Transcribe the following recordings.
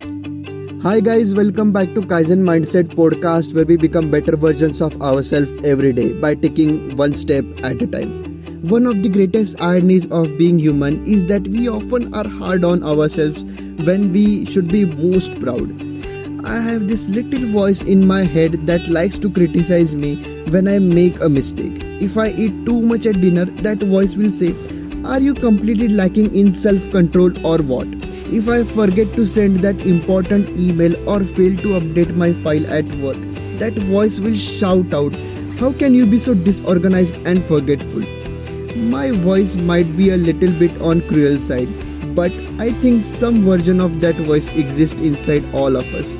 Hi guys, welcome back to Kaizen Mindset podcast where we become better versions of ourselves every day by taking one step at a time. One of the greatest ironies of being human is that we often are hard on ourselves when we should be most proud. I have this little voice in my head that likes to criticize me when I make a mistake. If I eat too much at dinner, that voice will say, Are you completely lacking in self control or what? If I forget to send that important email or fail to update my file at work, that voice will shout out, How can you be so disorganized and forgetful? My voice might be a little bit on cruel side, but I think some version of that voice exists inside all of us.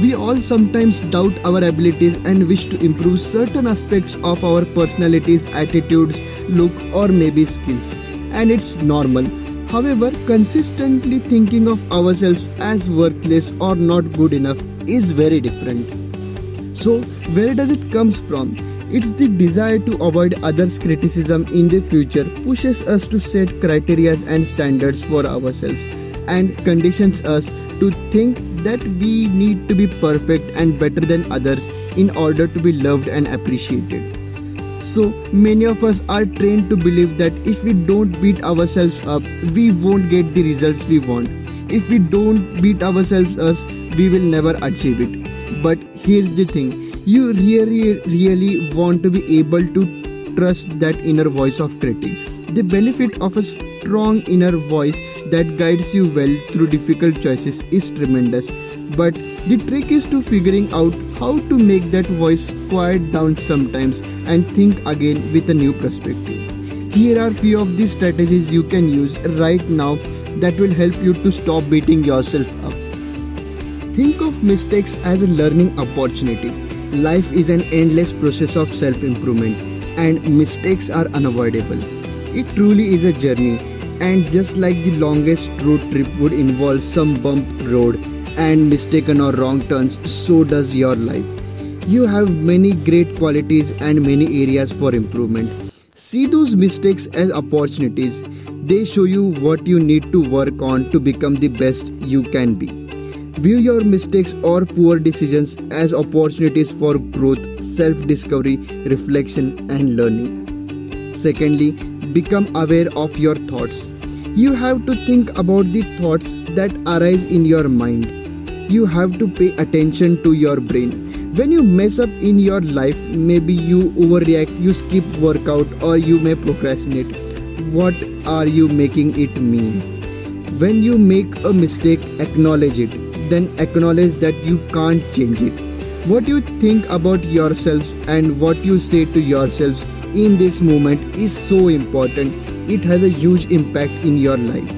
We all sometimes doubt our abilities and wish to improve certain aspects of our personalities, attitudes, look, or maybe skills. And it's normal However, consistently thinking of ourselves as worthless or not good enough is very different. So, where does it comes from? It's the desire to avoid others' criticism in the future pushes us to set criteria and standards for ourselves and conditions us to think that we need to be perfect and better than others in order to be loved and appreciated. So many of us are trained to believe that if we don't beat ourselves up, we won't get the results we want. If we don't beat ourselves up, we will never achieve it. But here's the thing you really, really want to be able to trust that inner voice of critic. The benefit of a strong inner voice that guides you well through difficult choices is tremendous. But the trick is to figuring out how to make that voice quiet down sometimes and think again with a new perspective. Here are few of the strategies you can use right now that will help you to stop beating yourself up. Think of mistakes as a learning opportunity. Life is an endless process of self improvement, and mistakes are unavoidable. It truly is a journey, and just like the longest road trip would involve some bump road and mistaken or wrong turns, so does your life. You have many great qualities and many areas for improvement. See those mistakes as opportunities. They show you what you need to work on to become the best you can be. View your mistakes or poor decisions as opportunities for growth, self discovery, reflection, and learning. Secondly, become aware of your thoughts. You have to think about the thoughts that arise in your mind you have to pay attention to your brain. When you mess up in your life, maybe you overreact, you skip workout, or you may procrastinate. What are you making it mean? When you make a mistake, acknowledge it. Then acknowledge that you can't change it. What you think about yourselves and what you say to yourselves in this moment is so important. It has a huge impact in your life.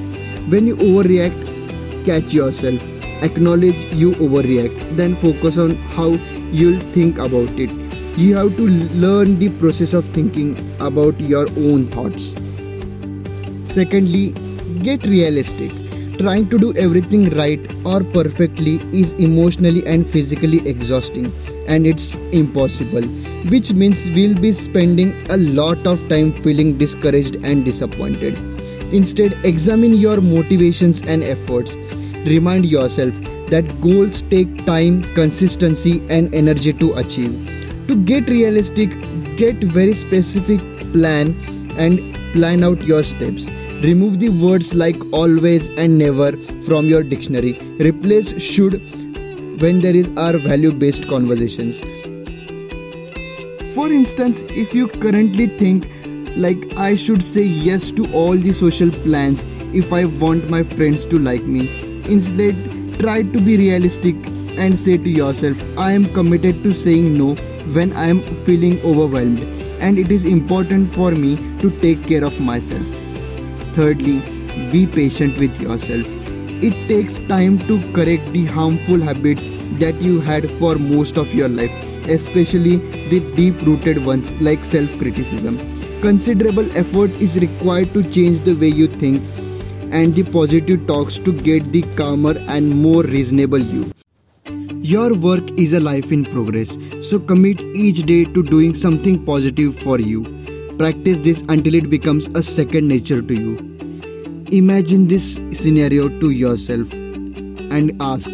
When you overreact, catch yourself acknowledge you overreact then focus on how you'll think about it. You have to learn the process of thinking about your own thoughts. Secondly get realistic. Trying to do everything right or perfectly is emotionally and physically exhausting and it's impossible which means we'll be spending a lot of time feeling discouraged and disappointed. Instead examine your motivations and efforts Remind yourself that goals take time, consistency, and energy to achieve. To get realistic, get very specific plan and plan out your steps. Remove the words like always and never from your dictionary. Replace should when there is our value based conversations. For instance, if you currently think like I should say yes to all the social plans if I want my friends to like me, Instead, try to be realistic and say to yourself, I am committed to saying no when I am feeling overwhelmed, and it is important for me to take care of myself. Thirdly, be patient with yourself. It takes time to correct the harmful habits that you had for most of your life, especially the deep rooted ones like self criticism. Considerable effort is required to change the way you think and the positive talks to get the calmer and more reasonable you. Your work is a life in progress, so commit each day to doing something positive for you. Practice this until it becomes a second nature to you. Imagine this scenario to yourself. and ask,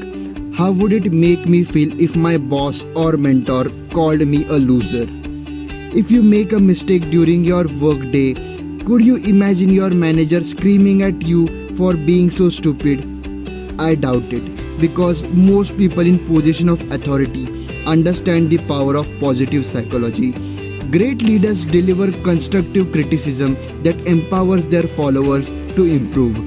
how would it make me feel if my boss or mentor called me a loser? If you make a mistake during your workday, could you imagine your manager screaming at you for being so stupid? I doubt it because most people in position of authority understand the power of positive psychology. Great leaders deliver constructive criticism that empowers their followers to improve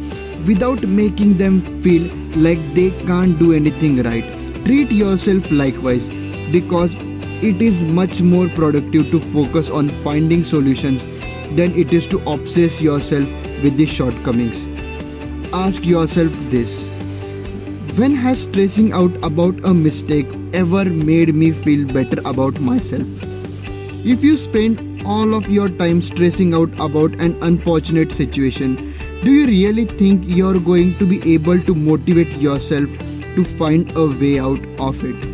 without making them feel like they can't do anything right. Treat yourself likewise because it is much more productive to focus on finding solutions than it is to obsess yourself with the shortcomings. Ask yourself this When has stressing out about a mistake ever made me feel better about myself? If you spend all of your time stressing out about an unfortunate situation, do you really think you're going to be able to motivate yourself to find a way out of it?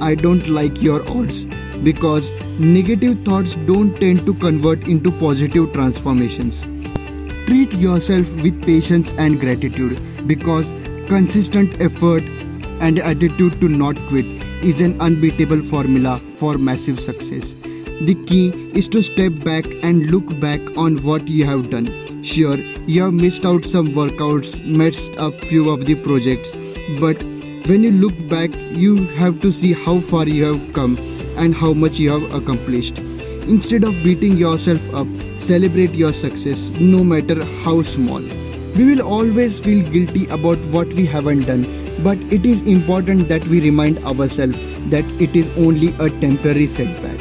I don't like your odds because negative thoughts don't tend to convert into positive transformations. Treat yourself with patience and gratitude because consistent effort and attitude to not quit is an unbeatable formula for massive success. The key is to step back and look back on what you have done Sure, you have missed out some workouts, messed up few of the projects, but when you look back, you have to see how far you have come and how much you have accomplished. Instead of beating yourself up, celebrate your success, no matter how small. We will always feel guilty about what we haven't done, but it is important that we remind ourselves that it is only a temporary setback.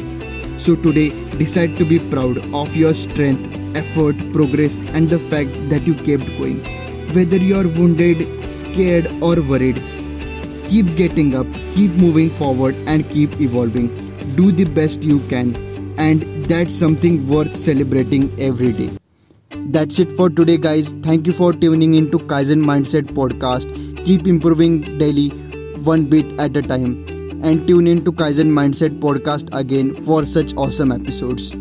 So today, decide to be proud of your strength effort, progress, and the fact that you kept going. Whether you're wounded, scared, or worried, keep getting up, keep moving forward, and keep evolving. Do the best you can, and that's something worth celebrating every day. That's it for today, guys. Thank you for tuning into Kaizen Mindset podcast. Keep improving daily, one bit at a time. And tune in to Kaizen Mindset podcast again for such awesome episodes.